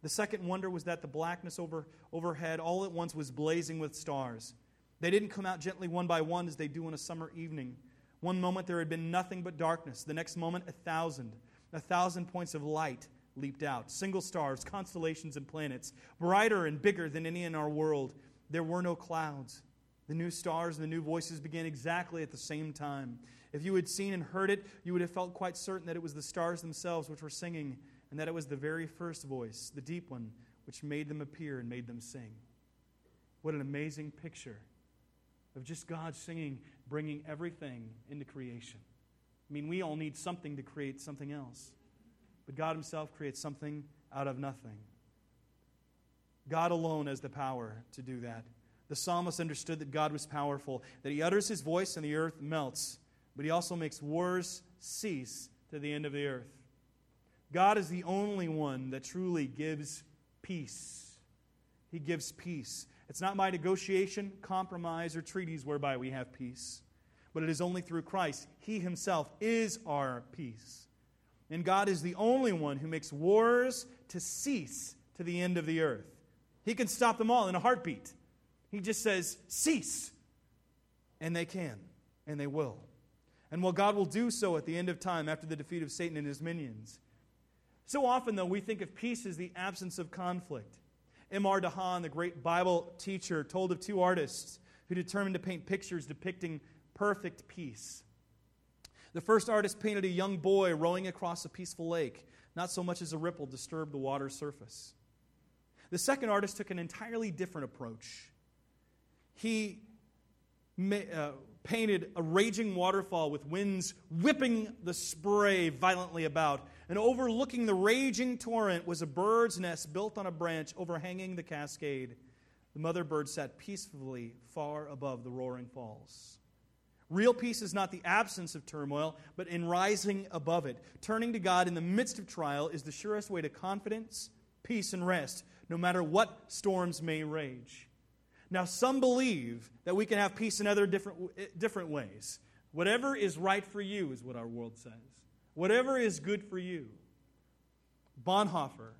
The second wonder was that the blackness over, overhead all at once was blazing with stars. They didn't come out gently one by one as they do on a summer evening. One moment there had been nothing but darkness, the next moment, a thousand. A thousand points of light leaped out single stars, constellations, and planets, brighter and bigger than any in our world. There were no clouds. The new stars and the new voices began exactly at the same time. If you had seen and heard it, you would have felt quite certain that it was the stars themselves which were singing, and that it was the very first voice, the deep one, which made them appear and made them sing. What an amazing picture of just God singing, bringing everything into creation. I mean, we all need something to create something else. But God Himself creates something out of nothing. God alone has the power to do that. The psalmist understood that God was powerful, that He utters His voice and the earth melts, but He also makes wars cease to the end of the earth. God is the only one that truly gives peace. He gives peace. It's not by negotiation, compromise, or treaties whereby we have peace but it is only through Christ. He himself is our peace. And God is the only one who makes wars to cease to the end of the earth. He can stop them all in a heartbeat. He just says, cease. And they can, and they will. And while God will do so at the end of time after the defeat of Satan and his minions. So often, though, we think of peace as the absence of conflict. M.R. DeHaan, the great Bible teacher, told of two artists who determined to paint pictures depicting perfect peace. The first artist painted a young boy rowing across a peaceful lake, not so much as a ripple disturbed the water's surface. The second artist took an entirely different approach. He uh, painted a raging waterfall with winds whipping the spray violently about, and overlooking the raging torrent was a bird's nest built on a branch overhanging the cascade. The mother bird sat peacefully far above the roaring falls. Real peace is not the absence of turmoil, but in rising above it. Turning to God in the midst of trial is the surest way to confidence, peace, and rest, no matter what storms may rage. Now, some believe that we can have peace in other different, different ways. Whatever is right for you is what our world says. Whatever is good for you. Bonhoeffer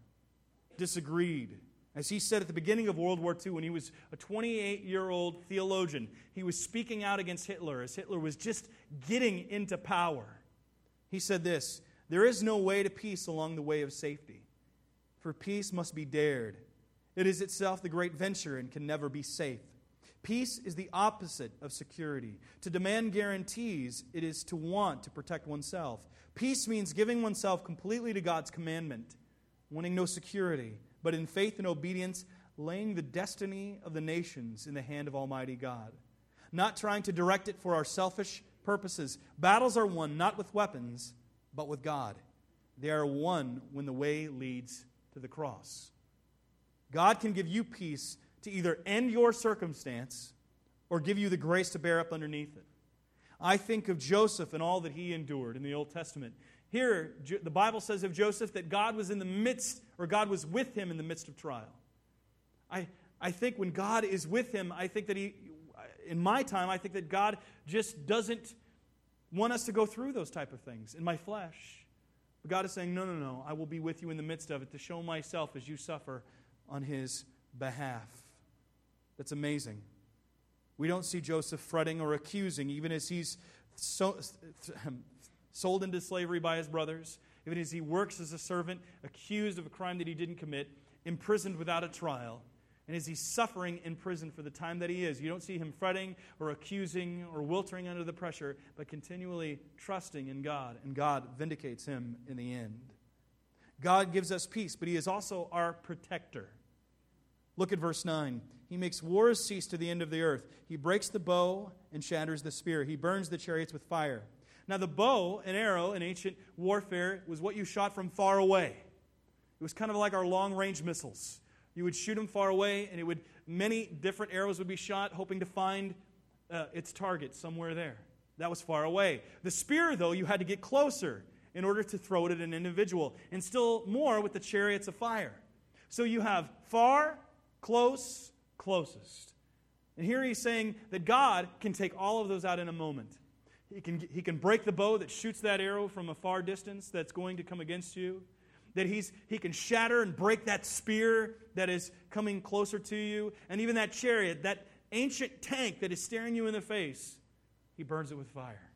disagreed as he said at the beginning of World War II, when he was a 28 year old theologian, he was speaking out against Hitler as Hitler was just getting into power. He said this There is no way to peace along the way of safety, for peace must be dared. It is itself the great venture and can never be safe. Peace is the opposite of security. To demand guarantees, it is to want to protect oneself. Peace means giving oneself completely to God's commandment, wanting no security but in faith and obedience, laying the destiny of the nations in the hand of Almighty God. Not trying to direct it for our selfish purposes. Battles are won not with weapons, but with God. They are won when the way leads to the cross. God can give you peace to either end your circumstance or give you the grace to bear up underneath it. I think of Joseph and all that he endured in the Old Testament. Here, the Bible says of Joseph that God was in the midst, or God was with him in the midst of trial. I, I think when God is with him, I think that he, in my time, I think that God just doesn't want us to go through those type of things in my flesh. But God is saying, no, no, no, I will be with you in the midst of it to show myself as you suffer on his behalf. That's amazing. We don't see Joseph fretting or accusing, even as he's so, sold into slavery by his brothers, even as he works as a servant, accused of a crime that he didn't commit, imprisoned without a trial, and as he's suffering in prison for the time that he is. You don't see him fretting or accusing or wilting under the pressure, but continually trusting in God, and God vindicates him in the end. God gives us peace, but he is also our protector. Look at verse 9. He makes wars cease to the end of the earth. He breaks the bow and shatters the spear. He burns the chariots with fire. Now, the bow and arrow in ancient warfare was what you shot from far away. It was kind of like our long range missiles. You would shoot them far away, and it would many different arrows would be shot, hoping to find uh, its target somewhere there. That was far away. The spear, though, you had to get closer in order to throw it at an individual, and still more with the chariots of fire. So you have far, close, closest. And here he's saying that God can take all of those out in a moment. He can, he can break the bow that shoots that arrow from a far distance that's going to come against you. That he's, he can shatter and break that spear that is coming closer to you. And even that chariot, that ancient tank that is staring you in the face, he burns it with fire.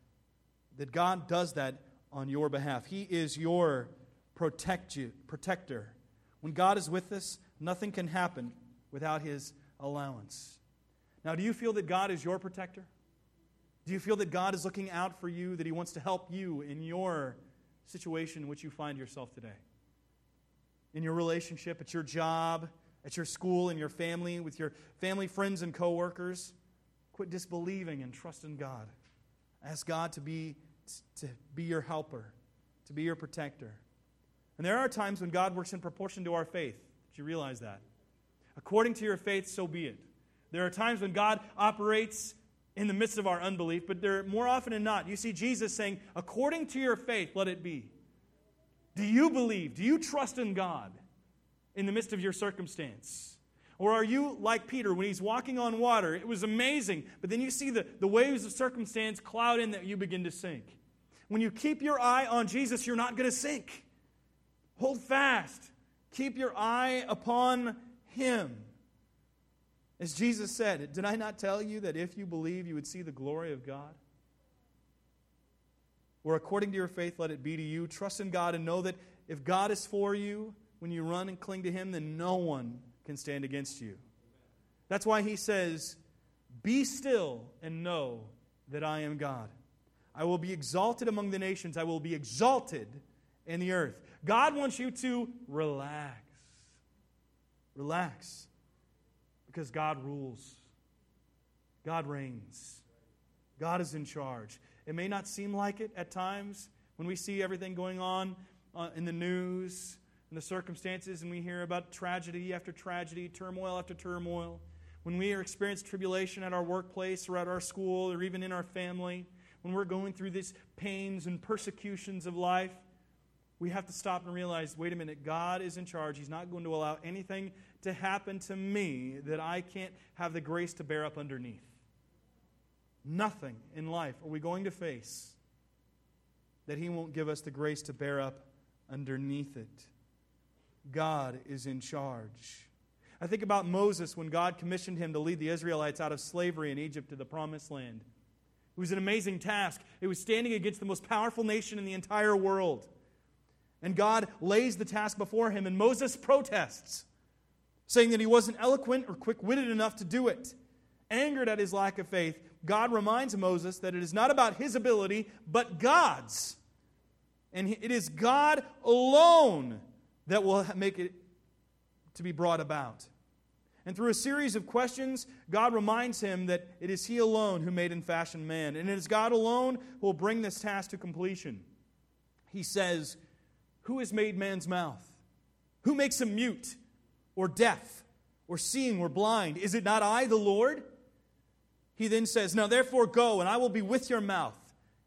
That God does that on your behalf. He is your protect you, protector. When God is with us, nothing can happen without his allowance. Now, do you feel that God is your protector? Do you feel that God is looking out for you, that he wants to help you in your situation in which you find yourself today? In your relationship, at your job, at your school, in your family, with your family, friends, and coworkers? Quit disbelieving and trust in God. Ask God to be, to be your helper, to be your protector. And there are times when God works in proportion to our faith. Did you realize that? According to your faith, so be it. There are times when God operates in the midst of our unbelief, but there more often than not, you see Jesus saying, according to your faith, let it be. Do you believe? Do you trust in God in the midst of your circumstance? Or are you like Peter when he's walking on water? It was amazing, but then you see the, the waves of circumstance cloud in that you begin to sink. When you keep your eye on Jesus, you're not going to sink. Hold fast. Keep your eye upon Him. As Jesus said, Did I not tell you that if you believe, you would see the glory of God? Or according to your faith, let it be to you. Trust in God and know that if God is for you, when you run and cling to Him, then no one can stand against you. That's why He says, Be still and know that I am God. I will be exalted among the nations, I will be exalted in the earth. God wants you to relax. Relax. Because God rules, God reigns, God is in charge. It may not seem like it at times when we see everything going on uh, in the news and the circumstances, and we hear about tragedy after tragedy, turmoil after turmoil. When we experience tribulation at our workplace or at our school or even in our family, when we're going through these pains and persecutions of life, we have to stop and realize wait a minute, God is in charge. He's not going to allow anything to happen to me that I can't have the grace to bear up underneath. Nothing in life are we going to face that He won't give us the grace to bear up underneath it. God is in charge. I think about Moses when God commissioned him to lead the Israelites out of slavery in Egypt to the promised land. It was an amazing task. It was standing against the most powerful nation in the entire world. And God lays the task before him, and Moses protests, saying that he wasn't eloquent or quick witted enough to do it. Angered at his lack of faith, God reminds Moses that it is not about his ability, but God's. And it is God alone that will make it to be brought about. And through a series of questions, God reminds him that it is He alone who made and fashioned man. And it is God alone who will bring this task to completion. He says, who has made man's mouth? Who makes him mute or deaf or seeing or blind? Is it not I, the Lord? He then says, Now therefore go, and I will be with your mouth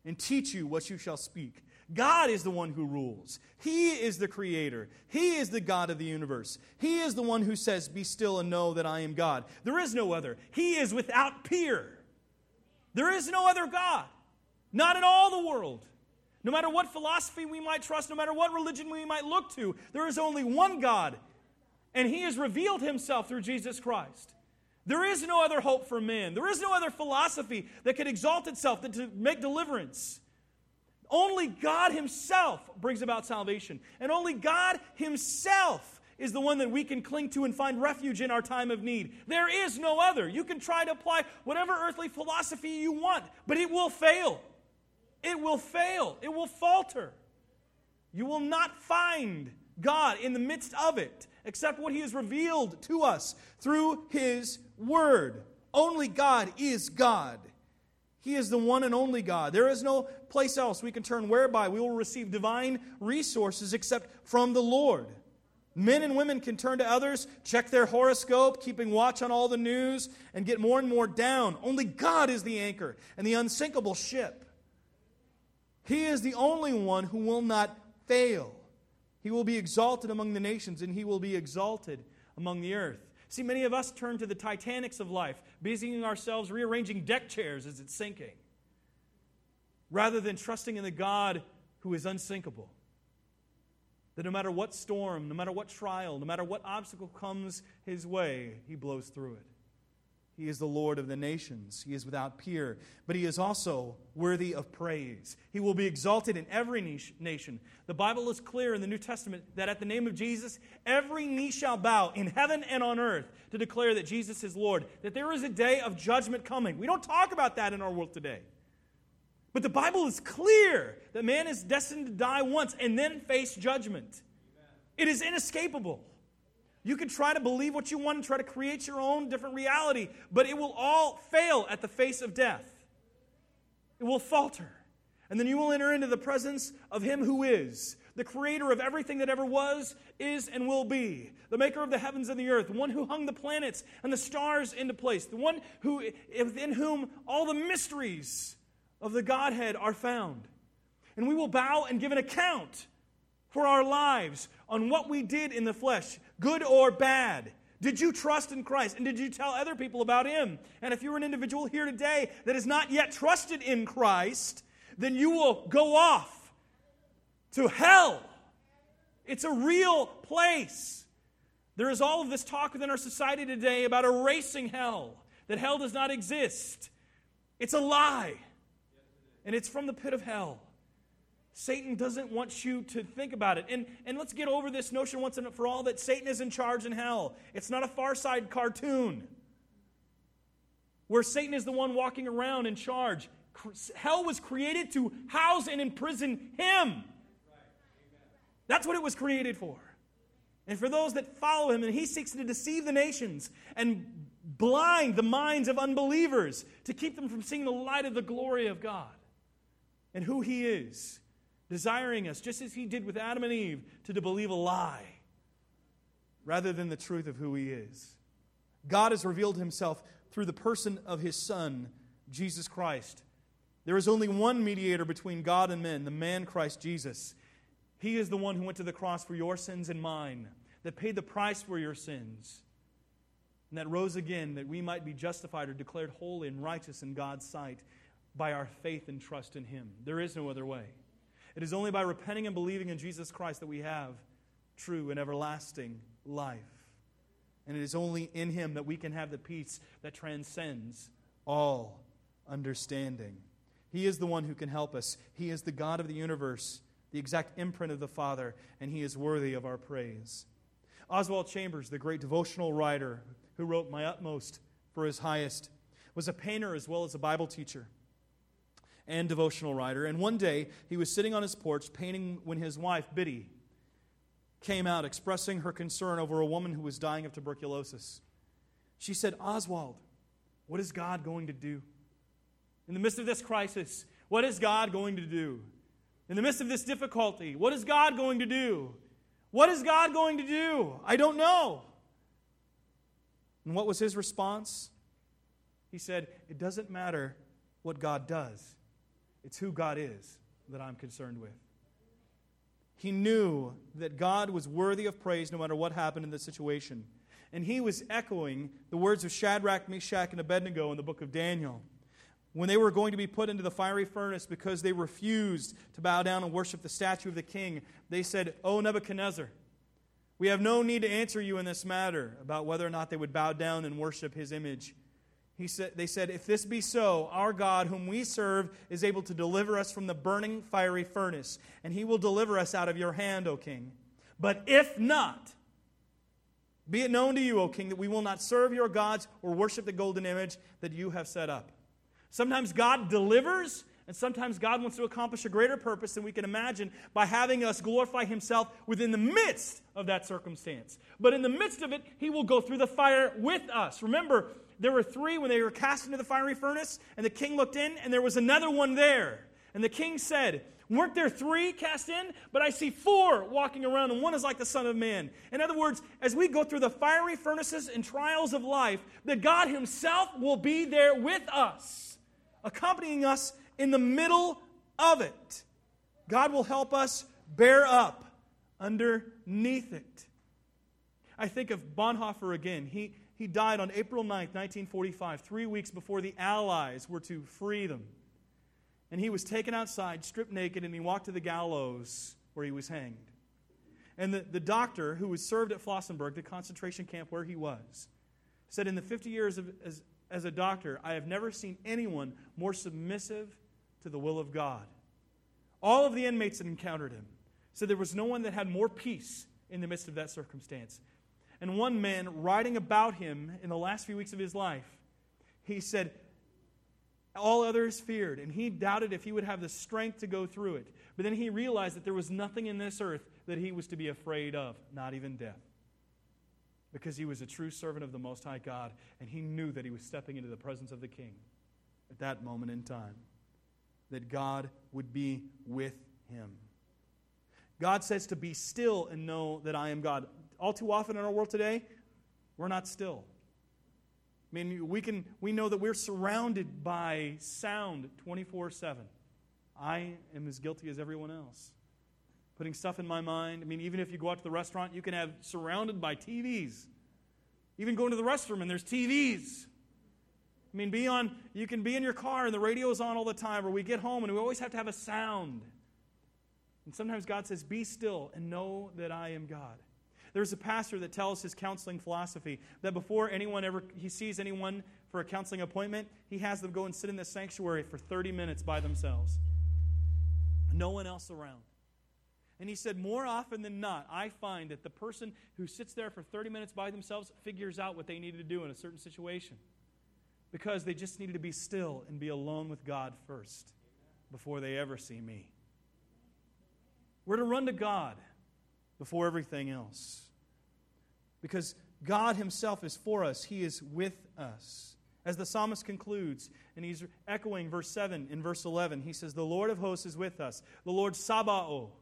and teach you what you shall speak. God is the one who rules. He is the creator. He is the God of the universe. He is the one who says, Be still and know that I am God. There is no other. He is without peer. There is no other God, not in all the world. No matter what philosophy we might trust, no matter what religion we might look to, there is only one God, and He has revealed Himself through Jesus Christ. There is no other hope for man. There is no other philosophy that can exalt itself to make deliverance. Only God Himself brings about salvation. And only God Himself is the one that we can cling to and find refuge in our time of need. There is no other. You can try to apply whatever earthly philosophy you want, but it will fail. It will fail, it will falter. You will not find God in the midst of it, except what He has revealed to us through His Word. Only God is God. He is the one and only God. There is no place else we can turn whereby we will receive divine resources except from the Lord. Men and women can turn to others, check their horoscope, keeping watch on all the news, and get more and more down. Only God is the anchor and the unsinkable ship. He is the only one who will not fail. He will be exalted among the nations, and he will be exalted among the earth. See, many of us turn to the Titanics of life, busying ourselves rearranging deck chairs as it's sinking, rather than trusting in the God who is unsinkable. That no matter what storm, no matter what trial, no matter what obstacle comes his way, he blows through it. He is the Lord of the nations. He is without peer, but he is also worthy of praise. He will be exalted in every nation. The Bible is clear in the New Testament that at the name of Jesus, every knee shall bow in heaven and on earth to declare that Jesus is Lord, that there is a day of judgment coming. We don't talk about that in our world today. But the Bible is clear that man is destined to die once and then face judgment. It is inescapable. You can try to believe what you want and try to create your own different reality, but it will all fail at the face of death. It will falter. And then you will enter into the presence of Him who is, the creator of everything that ever was, is, and will be, the maker of the heavens and the earth, the one who hung the planets and the stars into place, the one who, within whom all the mysteries of the Godhead are found. And we will bow and give an account for our lives on what we did in the flesh good or bad? Did you trust in Christ? And did you tell other people about Him? And if you're an individual here today that has not yet trusted in Christ, then you will go off to hell. It's a real place. There is all of this talk within our society today about erasing hell, that hell does not exist. It's a lie, and it's from the pit of hell. Satan doesn't want you to think about it. And, and let's get over this notion once and for all that Satan is in charge in hell. It's not a far side cartoon where Satan is the one walking around in charge. Hell was created to house and imprison him. That's what it was created for. And for those that follow him, and he seeks to deceive the nations and blind the minds of unbelievers to keep them from seeing the light of the glory of God and who he is desiring us, just as he did with Adam and Eve, to believe a lie rather than the truth of who he is. God has revealed himself through the person of his Son, Jesus Christ. There is only one mediator between God and men, the man Christ Jesus. He is the one who went to the cross for your sins and mine, that paid the price for your sins, and that rose again that we might be justified or declared holy and righteous in God's sight by our faith and trust in Him. There is no other way. It is only by repenting and believing in Jesus Christ that we have true and everlasting life. And it is only in Him that we can have the peace that transcends all understanding. He is the one who can help us. He is the God of the universe, the exact imprint of the Father, and He is worthy of our praise. Oswald Chambers, the great devotional writer who wrote My Utmost for His Highest, was a painter as well as a Bible teacher and devotional writer. And one day, he was sitting on his porch painting when his wife, Biddy, came out expressing her concern over a woman who was dying of tuberculosis. She said, Oswald, what is God going to do? In the midst of this crisis, what is God going to do? In the midst of this difficulty, what is God going to do? What is God going to do? I don't know. And what was his response? He said, It doesn't matter what God does, it's who God is that I'm concerned with. He knew that God was worthy of praise no matter what happened in the situation. And he was echoing the words of Shadrach, Meshach, and Abednego in the book of Daniel. When they were going to be put into the fiery furnace because they refused to bow down and worship the statue of the king, they said, O Nebuchadnezzar, we have no need to answer you in this matter about whether or not they would bow down and worship his image. He said, they said, If this be so, our God, whom we serve, is able to deliver us from the burning fiery furnace, and he will deliver us out of your hand, O king. But if not, be it known to you, O king, that we will not serve your gods or worship the golden image that you have set up. Sometimes God delivers, and sometimes God wants to accomplish a greater purpose than we can imagine by having us glorify Himself within the midst of that circumstance. But in the midst of it, He will go through the fire with us. Remember, there were three when they were cast into the fiery furnace, and the king looked in, and there was another one there. And the king said, Weren't there three cast in? But I see four walking around, and one is like the Son of Man. In other words, as we go through the fiery furnaces and trials of life, that God Himself will be there with us, accompanying us in the middle of it. God will help us bear up underneath it. I think of Bonhoeffer again. He, he died on April 9th, 1945, three weeks before the Allies were to free them. And he was taken outside, stripped naked, and he walked to the gallows where he was hanged. And the, the doctor who was served at Flossenburg, the concentration camp where he was, said, In the 50 years of, as, as a doctor, I have never seen anyone more submissive to the will of God. All of the inmates that encountered him said there was no one that had more peace in the midst of that circumstance. And one man, writing about him in the last few weeks of his life, he said, All others feared, and he doubted if he would have the strength to go through it. But then he realized that there was nothing in this earth that he was to be afraid of, not even death. Because he was a true servant of the Most High God, and he knew that he was stepping into the presence of the King at that moment in time, that God would be with him. God says to be still and know that I am God. All too often in our world today, we're not still. I mean, we, can, we know that we're surrounded by sound 24 7. I am as guilty as everyone else. Putting stuff in my mind. I mean, even if you go out to the restaurant, you can have surrounded by TVs. Even going to the restroom and there's TVs. I mean, be on, you can be in your car and the radio is on all the time, or we get home and we always have to have a sound. And sometimes God says, Be still and know that I am God. There's a pastor that tells his counseling philosophy that before anyone ever he sees anyone for a counseling appointment, he has them go and sit in the sanctuary for 30 minutes by themselves. No one else around. And he said, more often than not, I find that the person who sits there for 30 minutes by themselves figures out what they needed to do in a certain situation. Because they just needed to be still and be alone with God first before they ever see me. We're to run to God before everything else. Because God Himself is for us, He is with us. As the psalmist concludes, and he's echoing verse 7 in verse 11, he says, The Lord of hosts is with us. The Lord Sabaoth,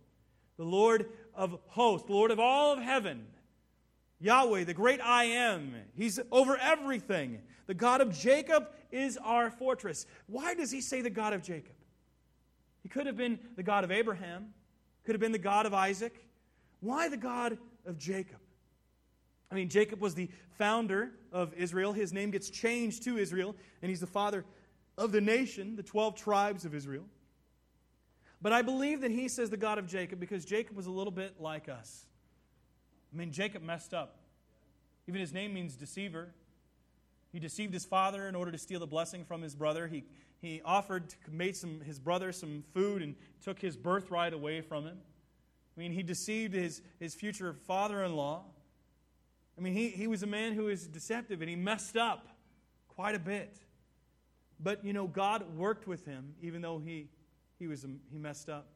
the Lord of hosts, the Lord of all of heaven. Yahweh, the great I am. He's over everything. The God of Jacob is our fortress. Why does he say the God of Jacob? He could have been the God of Abraham could have been the God of Isaac. Why the God of Jacob? I mean, Jacob was the founder of Israel. His name gets changed to Israel, and he's the father of the nation, the 12 tribes of Israel. But I believe that he says the God of Jacob because Jacob was a little bit like us. I mean, Jacob messed up. Even his name means deceiver. He deceived his father in order to steal the blessing from his brother. He he offered to made some, his brother some food and took his birthright away from him. I mean, he deceived his, his future father in law. I mean, he, he was a man who was deceptive and he messed up quite a bit. But, you know, God worked with him even though he, he, was, um, he messed up.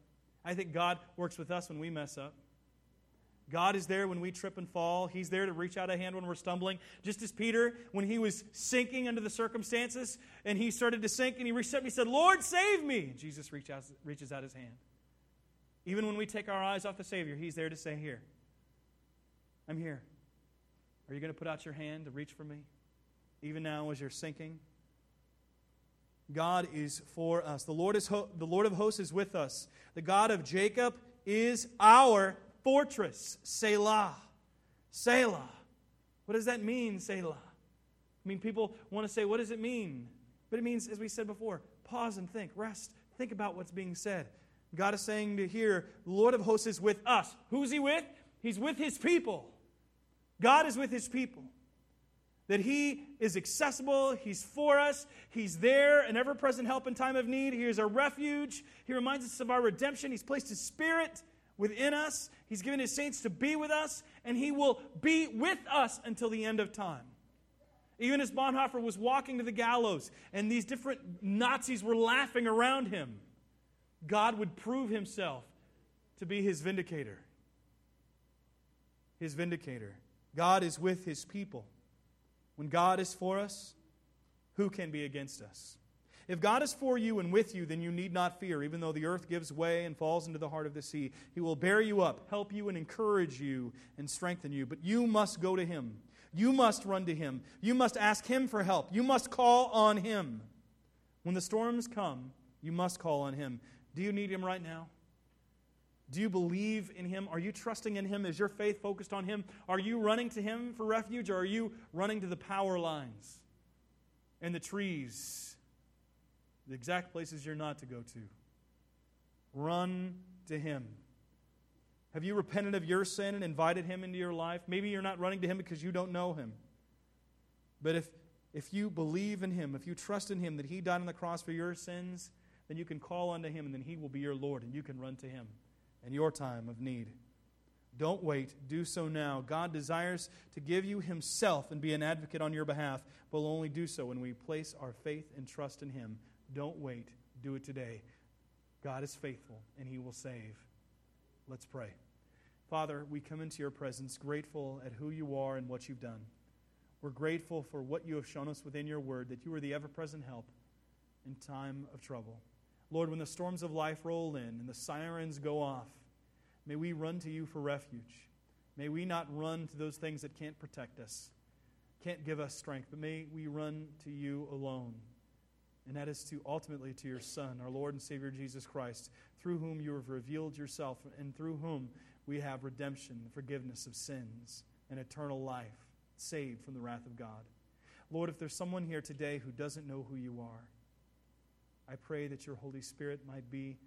I think God works with us when we mess up. God is there when we trip and fall. He's there to reach out a hand when we're stumbling. Just as Peter, when he was sinking under the circumstances and he started to sink and he reached up, and he said, Lord, save me. Jesus reaches out his hand. Even when we take our eyes off the Savior, he's there to say, Here, I'm here. Are you going to put out your hand to reach for me? Even now as you're sinking? God is for us. The Lord, is ho- the Lord of hosts is with us. The God of Jacob is our fortress, Selah. Selah. What does that mean, Selah? I mean, people want to say, what does it mean? But it means, as we said before, pause and think, rest, think about what's being said. God is saying to here, Lord of hosts is with us. Who's he with? He's with his people. God is with his people. That he is accessible, he's for us, he's there, an ever present help in time of need. He is our refuge. He reminds us of our redemption. He's placed his spirit within us. He's given his saints to be with us, and he will be with us until the end of time. Even as Bonhoeffer was walking to the gallows and these different Nazis were laughing around him, God would prove himself to be his vindicator. His vindicator. God is with his people. When God is for us, who can be against us? If God is for you and with you, then you need not fear, even though the earth gives way and falls into the heart of the sea. He will bear you up, help you, and encourage you and strengthen you. But you must go to Him. You must run to Him. You must ask Him for help. You must call on Him. When the storms come, you must call on Him. Do you need Him right now? Do you believe in Him? Are you trusting in Him? Is your faith focused on Him? Are you running to Him for refuge, or are you running to the power lines and the trees, the exact places you're not to go to? Run to Him. Have you repented of your sin and invited Him into your life? Maybe you're not running to Him because you don't know Him. But if, if you believe in Him, if you trust in Him that He died on the cross for your sins, then you can call unto Him and then He will be your Lord and you can run to Him in your time of need. Don't wait. Do so now. God desires to give you Himself and be an advocate on your behalf, but will only do so when we place our faith and trust in Him. Don't wait. Do it today. God is faithful and He will save. Let's pray. Father, we come into your presence grateful at who you are and what you've done. We're grateful for what you have shown us within your word, that you are the ever present help in time of trouble. Lord, when the storms of life roll in and the sirens go off, may we run to you for refuge. May we not run to those things that can't protect us, can't give us strength, but may we run to you alone. And that is to ultimately to your Son, our Lord and Savior Jesus Christ, through whom you have revealed yourself and through whom we have redemption, forgiveness of sins, and eternal life, saved from the wrath of God. Lord, if there's someone here today who doesn't know who you are, I pray that your Holy Spirit might be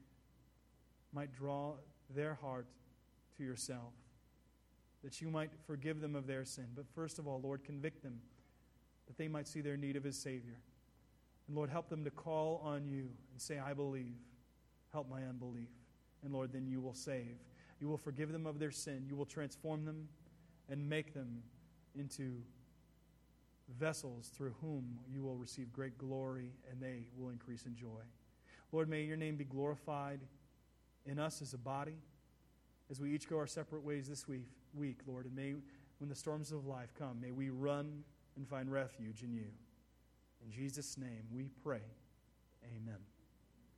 might draw their heart to yourself. That you might forgive them of their sin. But first of all, Lord, convict them that they might see their need of his Savior. And Lord, help them to call on you and say, I believe. Help my unbelief. And Lord, then you will save. You will forgive them of their sin. You will transform them and make them into vessels through whom you will receive great glory and they will increase in joy. Lord, may your name be glorified in us as a body as we each go our separate ways this week, week, Lord. And may, when the storms of life come, may we run and find refuge in you. In Jesus' name we pray. Amen.